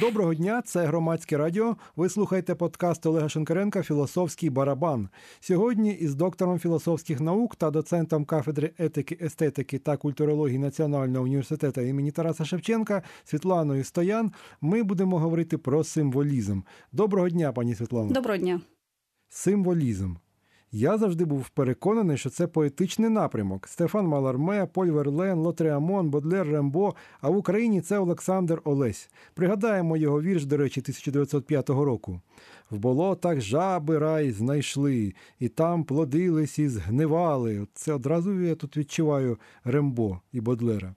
Доброго дня, це громадське радіо. Ви слухаєте подкаст Олега Шинкаренка Філософський барабан. Сьогодні із доктором філософських наук та доцентом кафедри етики, естетики та культурології Національного університету імені Тараса Шевченка Світланою Стоян. Ми будемо говорити про символізм. Доброго дня, пані Світлано. Доброго дня. Символізм. Я завжди був переконаний, що це поетичний напрямок. Стефан Малларме, Поль Верлен, Лотреамон, Бодлер, Рембо. А в Україні це Олександр Олесь. Пригадаємо його вірш, до речі, 1905 року. В болотах жаби рай знайшли, і там плодились і згнивали. Це одразу я тут відчуваю Рембо і Бодлера.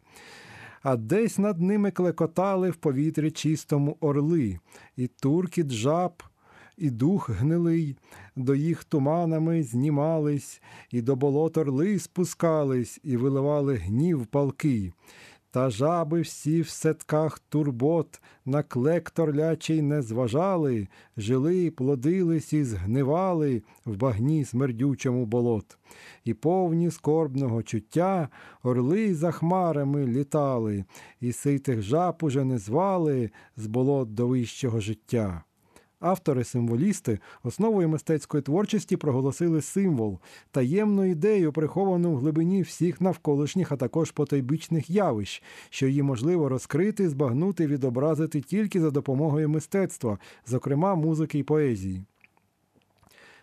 А десь над ними клекотали в повітрі чистому орли, і туркіт жаб і дух гнилий, до їх туманами знімались, і до болот орли спускались, і виливали гнів палкий. Та жаби всі в сетках турбот на клек торлячий не зважали, жили, плодились і згнивали в багні смердючому болот. І повні скорбного чуття орли за хмарами літали, і ситих жаб уже не звали з болот до вищого життя. Автори-символісти основою мистецької творчості проголосили символ, таємну ідею, приховану в глибині всіх навколишніх, а також потойбічних явищ, що її можливо розкрити, збагнути, відобразити тільки за допомогою мистецтва, зокрема музики і поезії.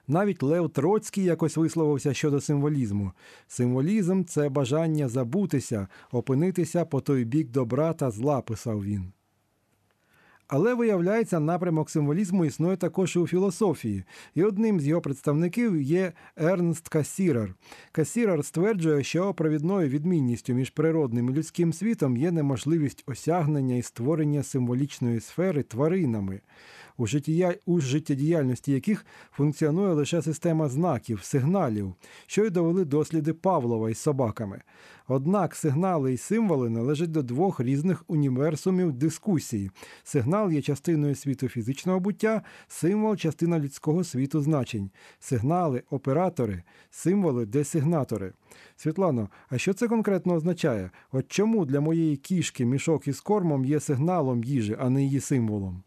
Навіть Лев Троцький якось висловився щодо символізму. Символізм це бажання забутися, опинитися по той бік добра та зла, писав він. Але виявляється, напрямок символізму існує також і у філософії, і одним з його представників є Ернст Касірер. Касірер стверджує, що провідною відмінністю між природним і людським світом є неможливість осягнення і створення символічної сфери тваринами у, життєдіяльності яких функціонує лише система знаків, сигналів, що й довели досліди Павлова із собаками. Однак сигнали і символи належать до двох різних універсумів дискусії. Сигнал є частиною світу фізичного буття, символ частина людського світу значень. Сигнали, оператори, символи, десигнатори. Світлано, а що це конкретно означає? От чому для моєї кішки мішок із кормом є сигналом їжі, а не її символом?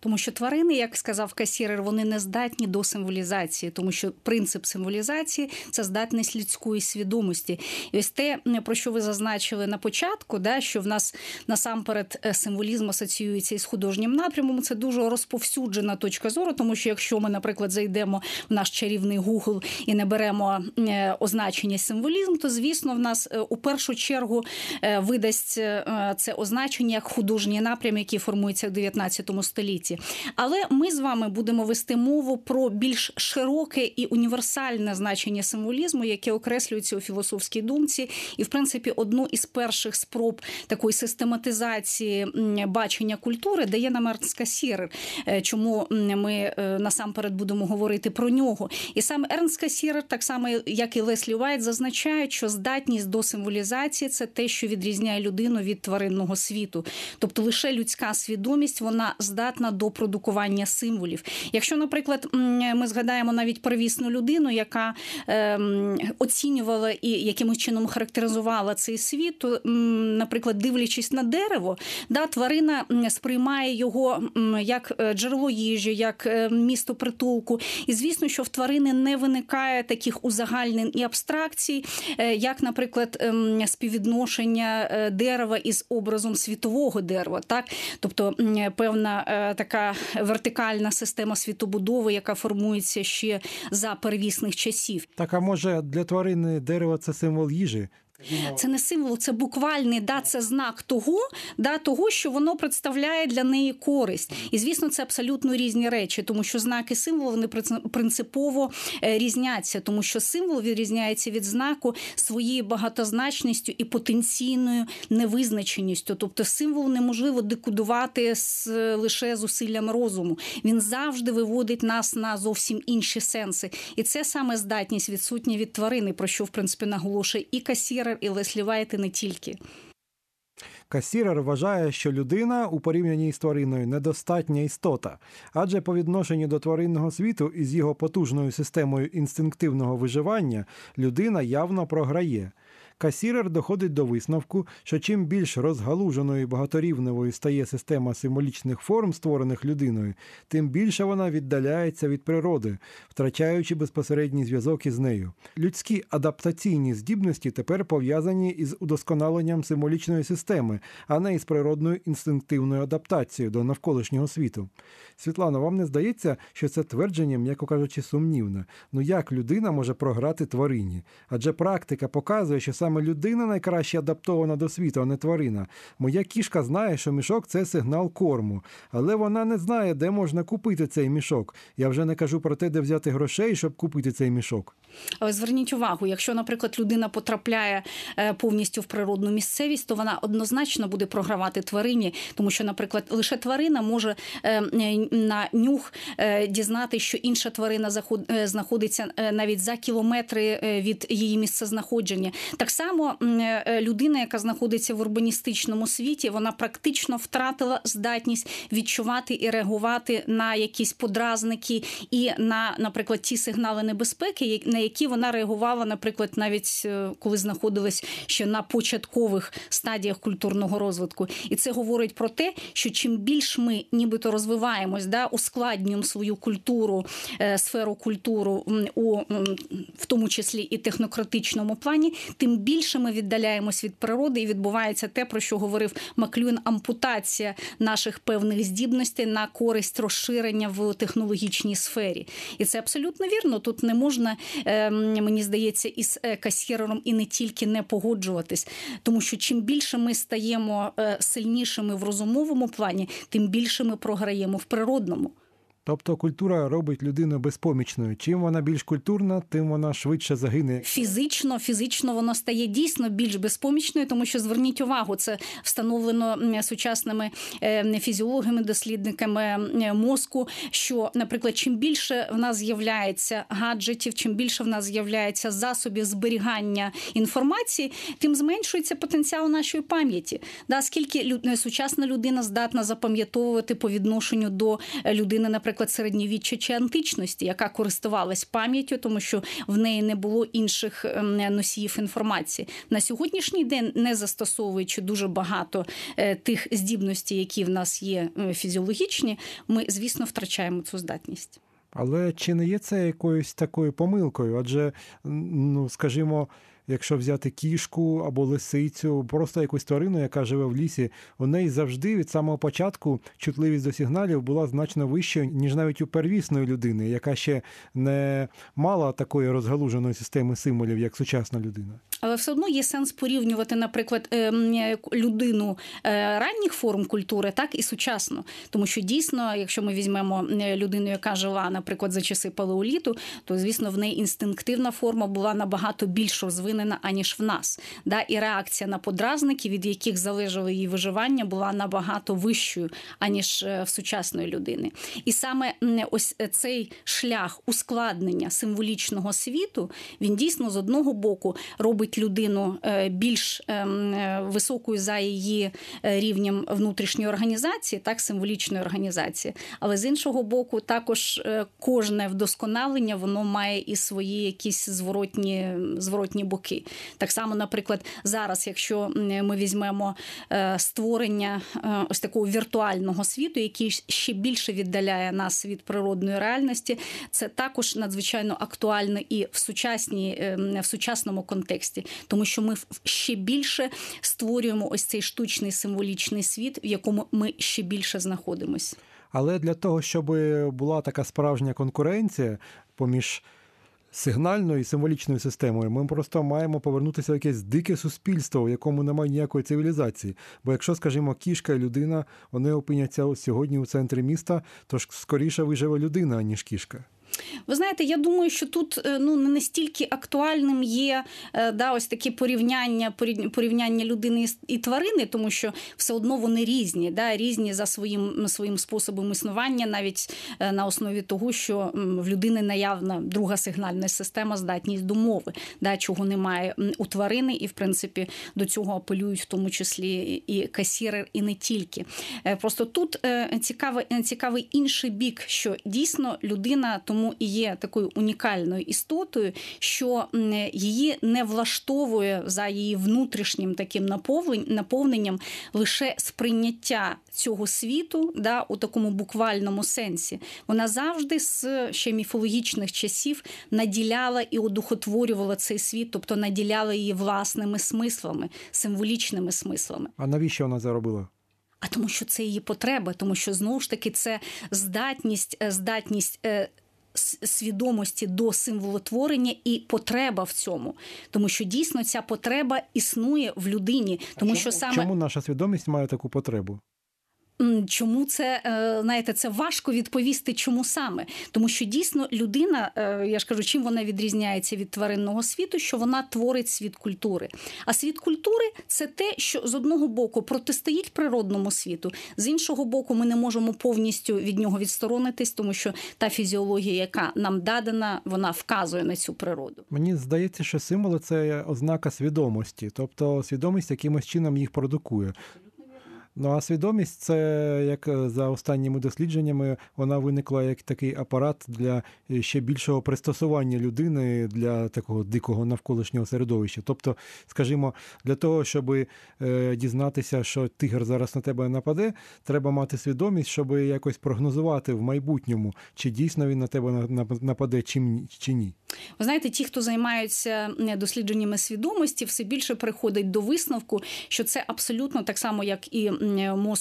Тому що тварини, як сказав касірер, вони не здатні до символізації, тому що принцип символізації це здатність людської свідомості. І ось те, про що ви зазначили на початку, да, що в нас насамперед е, символізм асоціюється із художнім напрямом. Це дуже розповсюджена точка зору, тому що якщо ми, наприклад, зайдемо в наш чарівний Google і не беремо е, означення символізм, то звісно в нас е, у першу чергу видасть це означення як художній напрям, який формується в 19 столітті світі. Але ми з вами будемо вести мову про більш широке і універсальне значення символізму, яке окреслюється у філософській думці, і в принципі одну із перших спроб такої систематизації бачення культури дає нам Ернст Кассірер. Чому ми е, насамперед будемо говорити про нього? І саме Ернст Кассірер, так само як і Леслі Вайт, зазначають, що здатність до символізації це те, що відрізняє людину від тваринного світу, тобто лише людська свідомість вона здатна до продукування символів. Якщо, наприклад, ми згадаємо навіть первісну людину, яка ем, оцінювала і якимось чином характеризувала цей світ, то, наприклад, дивлячись на дерево, да, тварина сприймає його як е, джерело їжі, як е, місто притулку. І звісно, що в тварини не виникає таких узагальнень і абстракцій, е, як, наприклад, ем, співвідношення дерева із образом світового дерева, так тобто певна така вертикальна система світобудови, яка формується ще за первісних часів. Так а може для тварини дерево це символ їжі? Це не символ, це буквальний да, це знак того, да, того, що воно представляє для неї користь. І звісно, це абсолютно різні речі, тому що знаки символу вони принципово е, різняться, тому що символ відрізняється від знаку своєю багатозначністю і потенційною невизначеністю. Тобто символ неможливо декодувати з лише зусиллям розуму. Він завжди виводить нас на зовсім інші сенси. І це саме здатність відсутня від тварини, про що в принципі наголошує і Кассірер. Кассірер і Леслі Вайт, не тільки. Кассірер вважає, що людина у порівнянні з твариною недостатня істота, адже по відношенню до тваринного світу із його потужною системою інстинктивного виживання людина явно програє. Кассірер доходить до висновку, що чим більш розгалуженою і багаторівневою стає система символічних форм, створених людиною, тим більше вона віддаляється від природи, втрачаючи безпосередній зв'язок із нею. Людські адаптаційні здібності тепер пов'язані із удосконаленням символічної системи, а не із природною інстинктивною адаптацією до навколишнього світу. Світлано, вам не здається, що це твердження, м'яко кажучи, сумнівне. Ну як людина може програти тварині? Адже практика показує, що саме людина найкраще адаптована до світу, а не тварина. Моя кішка знає, що мішок це сигнал корму, але вона не знає, де можна купити цей мішок. Я вже не кажу про те, де взяти грошей, щоб купити цей мішок. Але зверніть увагу, якщо, наприклад, людина потрапляє е, повністю в природну місцевість, то вона однозначно буде програвати тварині, тому що, наприклад, лише тварина може е, на нюх е, дізнати, що інша тварина знаходиться навіть за кілометри від її місцезнаходження. Так само людина, яка знаходиться в урбаністичному світі, вона практично втратила здатність відчувати і реагувати на якісь подразники і на, наприклад, ті сигнали небезпеки, на які вона реагувала, наприклад, навіть е, коли знаходилась ще на початкових стадіях культурного розвитку. І це говорить про те, що чим більш ми нібито розвиваємось, да, ускладнюємо свою культуру, е, сферу культуру у в тому числі і технократичному плані, тим більше ми віддаляємось від природи, і відбувається те, про що говорив Маклюн, ампутація наших певних здібностей на користь розширення в технологічній сфері. І це абсолютно вірно. Тут не можна Ем, мені здається, із касьєром і не тільки не погоджуватись, тому що чим більше ми стаємо е, сильнішими в розумовому плані, тим більше ми програємо в природному. Тобто культура робить людину безпомічною. Чим вона більш культурна, тим вона швидше загине. Фізично, фізично воно стає дійсно більш безпомічною, тому що зверніть увагу, це встановлено сучасними е, фізіологами, дослідниками мозку. Що, наприклад, чим більше в нас з'являється гаджетів, чим більше в нас з'являється засобів зберігання інформації, тим зменшується потенціал нашої пам'яті. Да, скільки сучасна людина здатна запам'ятовувати по відношенню до людини, наприклад наприклад, середньовіччя чи античності, яка користувалась пам'яттю, тому що в неї не було інших ем, носіїв інформації. На сьогоднішній день, не застосовуючи дуже багато е, тих здібностей, які в нас є е, фізіологічні, ми, звісно, втрачаємо цю здатність. Але чи не є це якоюсь такою помилкою? Адже, ну скажімо якщо взяти кішку або лисицю, просто якусь тварину, яка живе в лісі, у неї завжди від самого початку чутливість до сигналів була значно вищою, ніж навіть у первісної людини, яка ще не мала такої розгалуженої системи символів, як сучасна людина. Але все одно є сенс порівнювати, наприклад, ем, людину е, ранніх форм культури, так і сучасну. Тому що дійсно, якщо ми візьмемо людину, яка жила, наприклад, за часи палеоліту, то звісно в неї інстинктивна форма була набагато більш розвинена аніж в нас. Да? І реакція на подразники, від яких залежало її виживання, була набагато вищою аніж е, в сучасної людини. І саме ось цей шлях ускладнення символічного світу він дійсно з одного боку робить людину е, більш е, високою за її е, рівнем внутрішньої організації, так символічної організації. Але з іншого боку, також кожне вдосконалення воно має і свої якісь зворотні зворотні боки. Так само, наприклад, зараз, якщо ми візьмемо створення ось такого віртуального світу, який ще більше віддаляє нас від природної реальності, це також надзвичайно актуально і в сучасній ем, в сучасному контексті тому що ми ще більше створюємо ось цей штучний символічний світ, в якому ми ще більше знаходимось. Але для того, щоб була така справжня конкуренція поміж сигнальною і символічною системою, ми просто маємо повернутися в якесь дике суспільство, в якому немає ніякої цивілізації. Бо якщо, скажімо, кішка і людина вони опиняться сьогодні у центрі міста, то ж скоріше виживе людина, ніж кішка. Ви знаєте, я думаю, що тут е, ну не настільки актуальним є е, да, ось такі порівняння порівняння людини і тварини, тому що все одно вони різні, да, різні за своїм своїм способом існування, навіть е, на основі того, що в людини наявна друга сигнальна система, здатність до мови, да, чого немає у тварини, і в принципі до цього апелюють в тому числі і касіри, і не тільки. Просто тут цікавий, цікавий інший бік, що дійсно людина тому тому і є такою унікальною істотою, що її не влаштовує за її внутрішнім таким наповненням лише сприйняття цього світу, да, у такому буквальному сенсі. Вона завжди з ще міфологічних часів наділяла і одухотворювала цей світ, тобто наділяла її власними смислами, символічними смислами. А навіщо вона заробила? А тому, що це її потреба, тому що знову ж таки це здатність, е, здатність. Свідомості до символотворення і потреба в цьому, тому що дійсно ця потреба існує в людині, тому чому? що саме чому наша свідомість має таку потребу? Чому це е, знаєте, це важко відповісти, чому саме? Тому що дійсно людина, е, я ж кажу, чим вона відрізняється від тваринного світу, що вона творить світ культури. А світ культури це те, що з одного боку протистоїть природному світу, з іншого боку, ми не можемо повністю від нього відсторонитись, тому що та фізіологія, яка нам дадена, вона вказує на цю природу. Мені здається, що символи це ознака свідомості, тобто свідомість якимось чином їх продукує. Ну а свідомість, це як е, за останніми дослідженнями, вона виникла як такий апарат для е, ще більшого пристосування людини для такого дикого навколишнього середовища. Тобто, скажімо, для того, щоб е, дізнатися, що тигр зараз на тебе нападе, треба мати свідомість, щоб якось прогнозувати в майбутньому, чи дійсно він на тебе нападе, чи ні. Ви знаєте, ті, хто займаються дослідженнями свідомості, все більше приходить до висновку, що це абсолютно так само, як і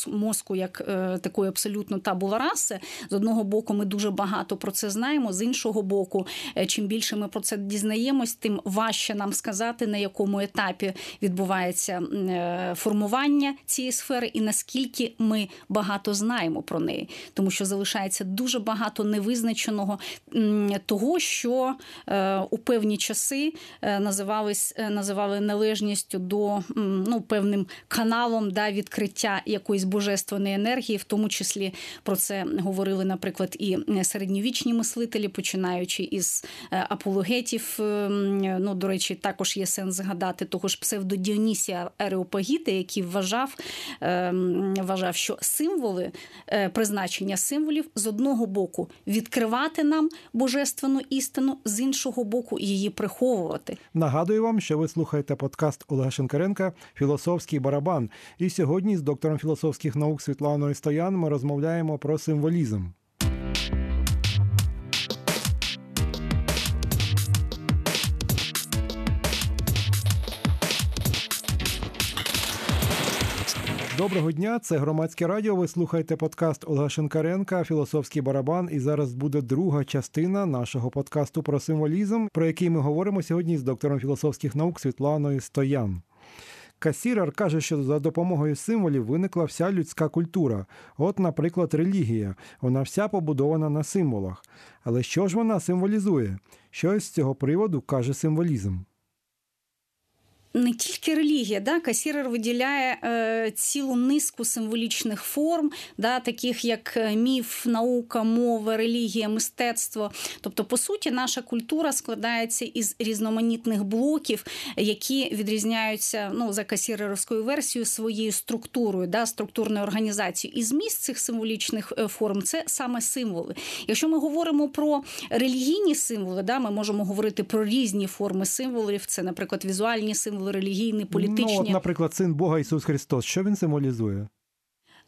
мозку, як е, такої абсолютно табула раси. З одного боку, ми дуже багато про це знаємо. З іншого боку, е, чим більше ми про це дізнаємось, тим важче нам сказати, на якому етапі відбувається е, формування цієї сфери, і наскільки ми багато знаємо про неї, тому що залишається дуже багато невизначеного того, що у певні часи називались називали належністю до ну певним каналом да відкриття якоїсь божественної енергії, в тому числі про це говорили, наприклад, і середньовічні мислителі, починаючи із е, апологетів. Е, ну, до речі, також є сенс згадати того ж псевдодіонісія Ереопагіти, який вважав, е, вважав, що символи призначення символів з одного боку відкривати нам божественну істину, з іншого боку, її приховувати. Нагадую вам, що ви слухаєте подкаст Олега Шенкаренка Філософський барабан. І сьогодні з доктором доктором філософських наук Світланою Стоян ми розмовляємо про символізм. Доброго дня, це громадське радіо. Ви слухаєте подкаст Олега Шенкаренка, філософський барабан. І зараз буде друга частина нашого подкасту про символізм, про який ми говоримо сьогодні з доктором філософських наук Світланою Стоян. Касірар каже, що за допомогою символів виникла вся людська культура. От, наприклад, релігія. Вона вся побудована на символах. Але що ж вона символізує? Що з цього приводу каже символізм? Не тільки релігія, да, Касірер виділяє е, цілу низку символічних форм, да, таких як е, міф, наука, мова, релігія, мистецтво. Тобто, по суті, наша культура складається із різноманітних блоків, які відрізняються ну, за касіреровською версією своєю структурою, да, структурною організацією. І зміст цих символічних е, форм це саме символи. Якщо ми говоримо про релігійні символи, да, ми можемо говорити про різні форми символів. Це, наприклад, візуальні символи релігійні, політичні. Ну, от, наприклад, син Бога Ісус Христос. Що він символізує?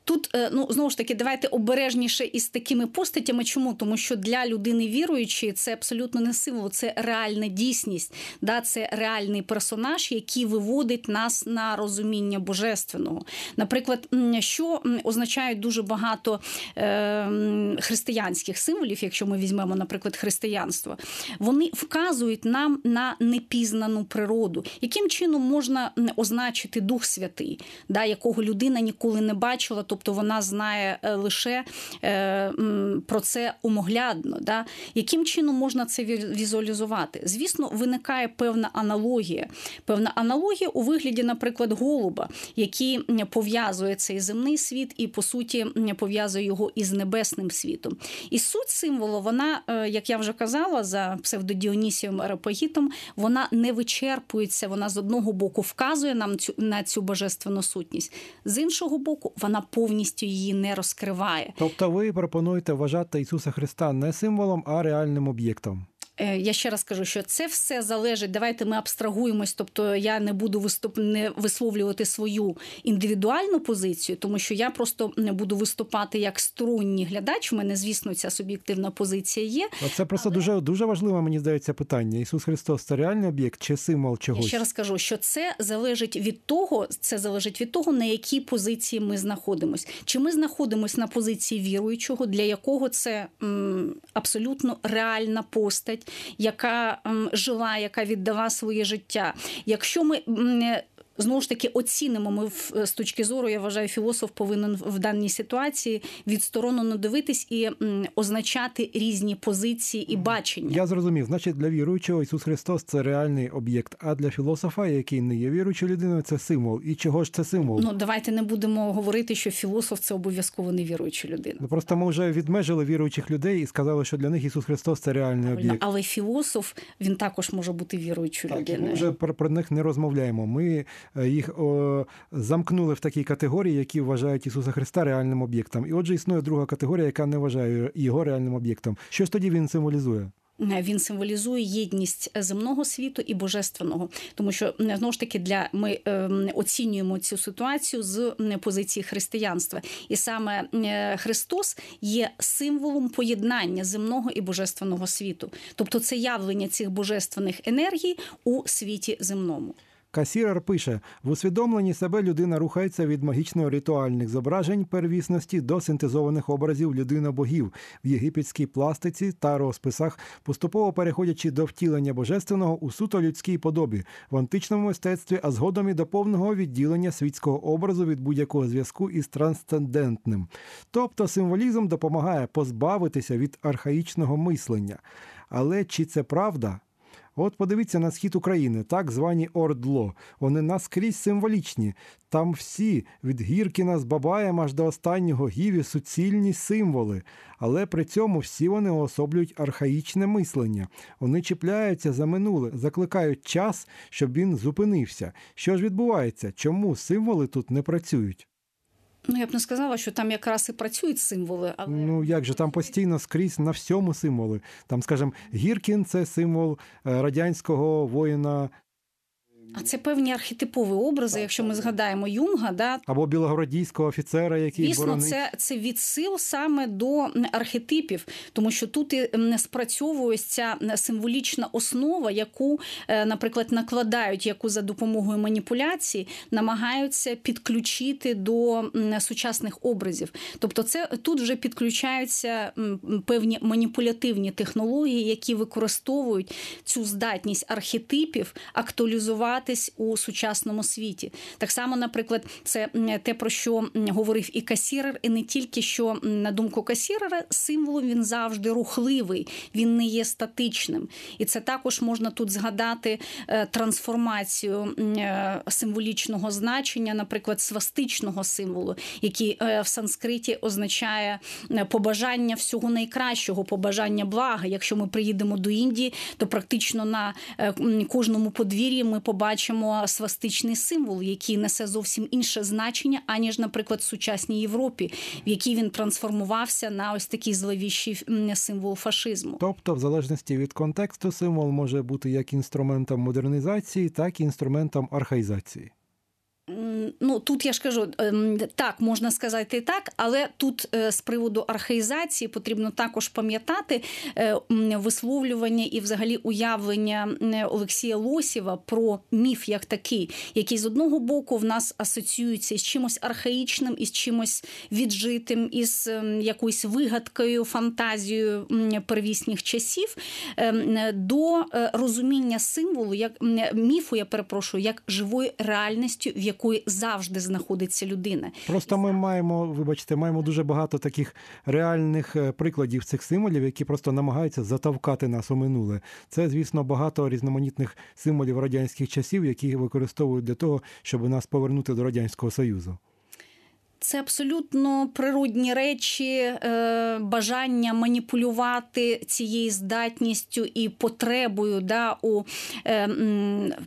Тут е, ну знову ж таки, давайте обережніше із такими постатями. Чому тому, що для людини віруючої це абсолютно не символ, це реальна дійсність, да, це реальний персонаж, який виводить нас на розуміння божественного. Наприклад, що означають дуже багато е, християнських символів, якщо ми візьмемо, наприклад, християнство, вони вказують нам на непізнану природу, яким чином можна означити Дух Святий, да, якого людина ніколи не бачила тобто вона знає е, лише е, про це умоглядно. Да? Яким чином можна це візуалізувати? Звісно, виникає певна аналогія. Певна аналогія у вигляді, наприклад, голуба, який пов'язує цей земний світ і, по суті, пов'язує його із небесним світом. І суть символу, вона, е, як я вже казала, за псевдодіонісієм Арапагітом, вона не вичерпується. Вона з одного боку вказує нам цю на цю божественну сутність, з іншого боку, вона по повністю її не розкриває. Тобто ви пропонуєте вважати Ісуса Христа не символом, а реальним об'єктом. Е, Я ще раз кажу, що це все залежить. Давайте ми абстрагуємось. Тобто я не буду виступ не висловлювати свою індивідуальну позицію, тому що я просто не буду виступати як сторонній глядач. У мене, звісно, ця суб'єктивна позиція є. Це просто дуже дуже важливе, мені здається, питання. Ісус Христос це реальний об'єкт чи символ Я чогось? ще раз кажу, що це залежить від того, це залежить від того, на якій позиції ми знаходимось. Чи ми знаходимось на позиції віруючого, для якого це м, абсолютно реальна постать, яка жила, яка віддала своє життя. Якщо ми Знову ж таки, оцінимо ми в- з точки зору, я вважаю, філософ повинен в даній ситуації відсторонено дивитись і означати різні позиції і бачення. Я зрозумів. Значить, для віруючого Ісус Христос це реальний об'єкт, а для філософа, який не є віруючою людиною, це символ. І чого ж це символ? Ну, давайте не будемо говорити, що філософ це обов'язково невіруюча людина. Ну, Просто ми вже відмежили віруючих людей і сказали, що для них Ісус Христос це реальний об'єкт. Але філософ він також може бути віруючою Так, і ми людиною. вже про, про них не розмовляємо. Ми е, їх о, замкнули в такій категорії, які вважають Ісуса Христа реальним об'єктом. І отже, існує друга категорія, яка не вважає його реальним об'єктом. Що ж тоді він символізує? Він символізує єдність земного світу і божественного, тому що м, знову ж таки для ми оцінюємо цю ситуацію з позиції християнства, і саме е, Христос є символом поєднання земного і божественного світу, тобто це явлення цих божественних енергій у світі земному. Касірер пише: в усвідомленні себе людина рухається від магічно-ритуальних зображень первісності до синтезованих образів людина-богів в єгипетській пластиці та розписах, поступово переходячи до втілення божественного у суто людській подобі в античному мистецтві, а згодом і до повного відділення світського образу від будь-якого зв'язку із трансцендентним. Тобто символізм допомагає позбавитися від архаїчного мислення. Але чи це правда? От подивіться на схід України, так звані Ордло. Вони наскрізь символічні. Там всі від Гіркіна з Бабаєм аж до останнього гіві суцільні символи. Але при цьому всі вони уособлюють архаїчне мислення. Вони чіпляються за минуле, закликають час, щоб він зупинився. Що ж відбувається? Чому символи тут не працюють? Ну я б не сказала, що там якраз і працюють символи, але Ну як же там постійно скрізь на всьому символи. Там, скажімо, Гіркін це символ е, радянського воїна а це певні архетипові образи. Якщо ми згадаємо Юнга, да або білогвардійського офіцера, який Звісно, боронить. це, це відсил саме до архетипів, тому що тут і спрацьовує ця символічна основа, яку, е, наприклад, накладають, яку за допомогою маніпуляції намагаються підключити до сучасних образів. Тобто, це тут вже підключаються певні маніпулятивні технології, які використовують цю здатність архетипів актуалізуватись у сучасному світі. Так само, наприклад, це те, про що говорив і касірер, і не тільки що на думку касірера, символом він завжди рухливий, він не є статичним. І це також можна тут згадати е, трансформацію е, символічного значення, наприклад, свастичного символу, який е, в санскриті означає побажання всього найкращого, побажання блага. Якщо ми приїдемо до Індії, то практично на кожному подвір'ї ми побачимо свастичний символ, який несе зовсім інше значення, аніж, наприклад, в сучасній Європі, в якій він трансформувався на ось такий зловіщий символ фашизму. Тобто, в залежності від контексту, символ може бути як інструментом модернізації, так і інструментом архаїзації. Ну тут я ж кажу, ем, так можна сказати і так, але тут е, з приводу архаїзації потрібно також пам'ятати е, висловлювання і взагалі уявлення Олексія Лосєва про міф як такий, який з одного боку в нас асоціюється з чимось архаїчним, із чимось віджитим, із ем, якоюсь вигадкою, фантазією м, первісних часів, ем, до е, розуміння символу, як міфу, я перепрошую, як живої реальності, в якої завжди знаходиться людина. Просто ми маємо, вибачте, маємо дуже багато таких реальних е, прикладів цих символів, які просто намагаються затавкати нас у минуле. Це, звісно, багато різноманітних символів радянських часів, які використовують для того, щоб нас повернути до радянського союзу. Це абсолютно природні речі, е, бажання маніпулювати цією здатністю і потребою да, у е,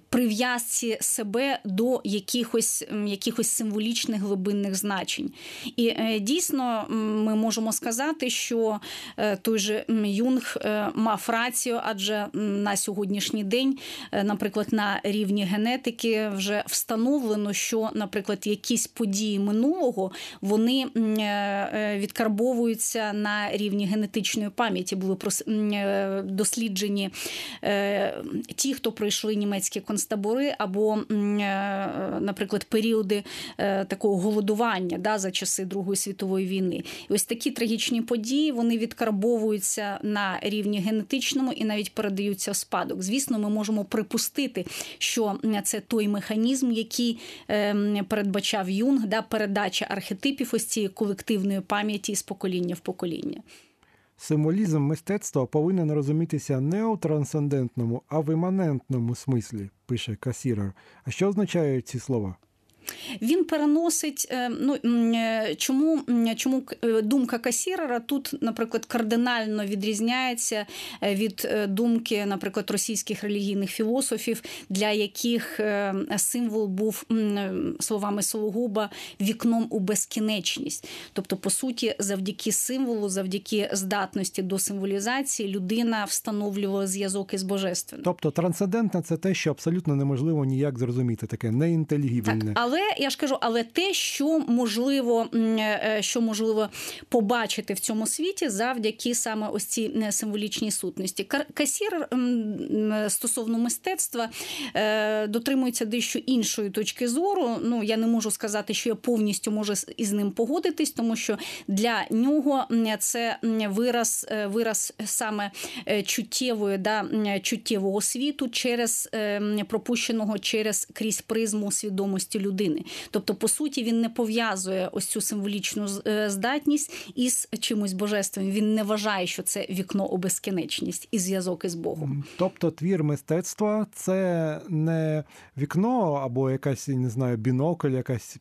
прив'язці себе до якихось, якихось символічних глибинних значень. І е, дійсно ми можемо сказати, що той же Юнг мав рацію, адже на сьогоднішній день, наприклад, на рівні генетики вже встановлено, що, наприклад, якісь події минулого вони м, е, е, відкарбовуються на рівні генетичної пам'яті. Були е, досліджені ті, хто пройшли німецькі концтабори, або, наприклад, періоди такого голодування да, за часи Другої світової війни. І ось такі трагічні події вони відкарбовуються на рівні генетичному і навіть передаються в спадок. Звісно, ми можемо припустити, що це той механізм, який е, передбачав Юнг, да, передача архетипів ось цієї колективної пам'яті з покоління в покоління. Символізм мистецтва повинен розумітися не у трансцендентному, а в іманентному смислі, пише Касірер. А що означають ці слова? Він переносить. е, Ну е, чому, чому е, думка касірера тут, наприклад, кардинально відрізняється від думки, наприклад, російських релігійних філософів, для яких символ був словами Сологуба вікном у безкінечність. Тобто, по суті, завдяки символу, завдяки здатності до символізації, людина встановлювала зв'язок із божественним. Тобто трансцендентне це те, що абсолютно неможливо ніяк зрозуміти, таке Так, неінтелігібельне. Але я ж кажу, але те, що можливо, е, що можливо побачити в цьому світі завдяки саме ось цій е, символічній сутності. Касір стосовно мистецтва е, дотримується дещо іншої точки зору. Ну я не можу сказати, що я повністю можу із ним погодитись, тому що для нього це вираз, е, вираз саме е, чуттєвої да, чуттєвого світу через е, пропущеного через крізь призму свідомості людини. Тобто, по суті, він не пов'язує ось цю символічну е, здатність із чимось божественним. Він не вважає, що це вікно у безкінечність і зв'язок із Богом. Тобто твір мистецтва це не вікно або якась, не знаю, бінокль, якась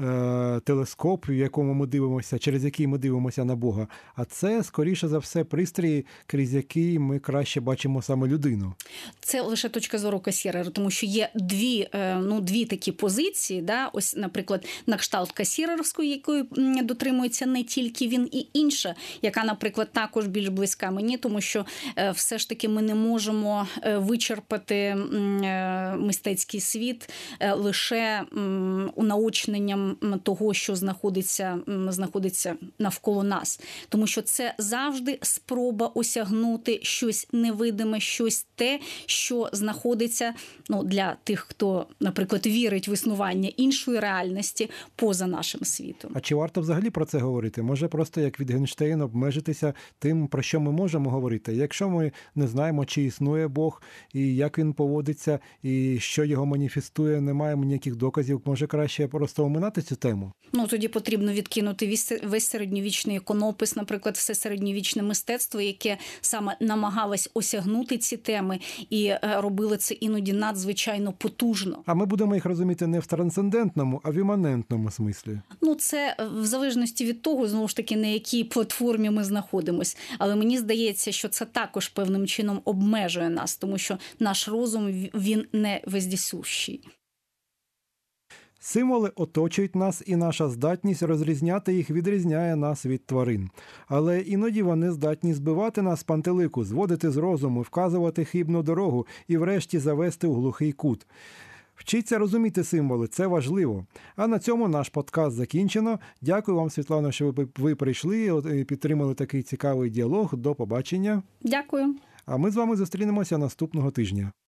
е, телескоп, в якому ми дивимося, через який ми дивимося на Бога. А це, скоріше за все, пристрій, крізь який ми краще бачимо саме людину. Це лише точка зору касірера, тому що є дві, е, ну, дві такі позиції. Да? Ось, наприклад, на кшталт касірерської, якої дотримується не тільки він, і інша, яка, наприклад, також більш близька мені, тому що е, все ж таки ми не можемо е, вичерпати е, мистецький світ лише унаочненням того, що знаходиться, знаходиться навколо нас, тому що це завжди спроба осягнути щось невидиме, щось те, що знаходиться ну, для тих, хто, наприклад, вірить в існування іншої реальності поза нашим світом. А чи варто взагалі про це говорити? Може просто як Вітгенштейн обмежитися тим, про що ми можемо говорити? Якщо ми не знаємо, чи існує Бог, і як він поводиться, і що його маніфестує, не маємо ніяких доказів, може краще просто оминати цю тему? Ну тоді потрібно відкинути весь, середньовічний іконопис, наприклад, все середньовічне мистецтво, яке саме намагалось осягнути ці теми, і е, робили це іноді надзвичайно потужно. А ми будемо їх розуміти не в трансцендентному, а в іманентному смислі. Ну, це е, в залежності від того, знову ж таки, на якій платформі ми знаходимось. Але мені здається, що це також певним чином обмежує нас, тому що наш розум він не вездісущий. Символи оточують нас, і наша здатність розрізняти їх відрізняє нас від тварин. Але іноді вони здатні збивати нас з пантелику, зводити з розуму, вказувати хибну дорогу і, врешті, завести у глухий кут. Вчіться розуміти символи, це важливо. А на цьому наш подкаст закінчено. Дякую вам, Світлано, що ви ви прийшли і підтримали такий цікавий діалог. До побачення. Дякую. А ми з вами зустрінемося наступного тижня.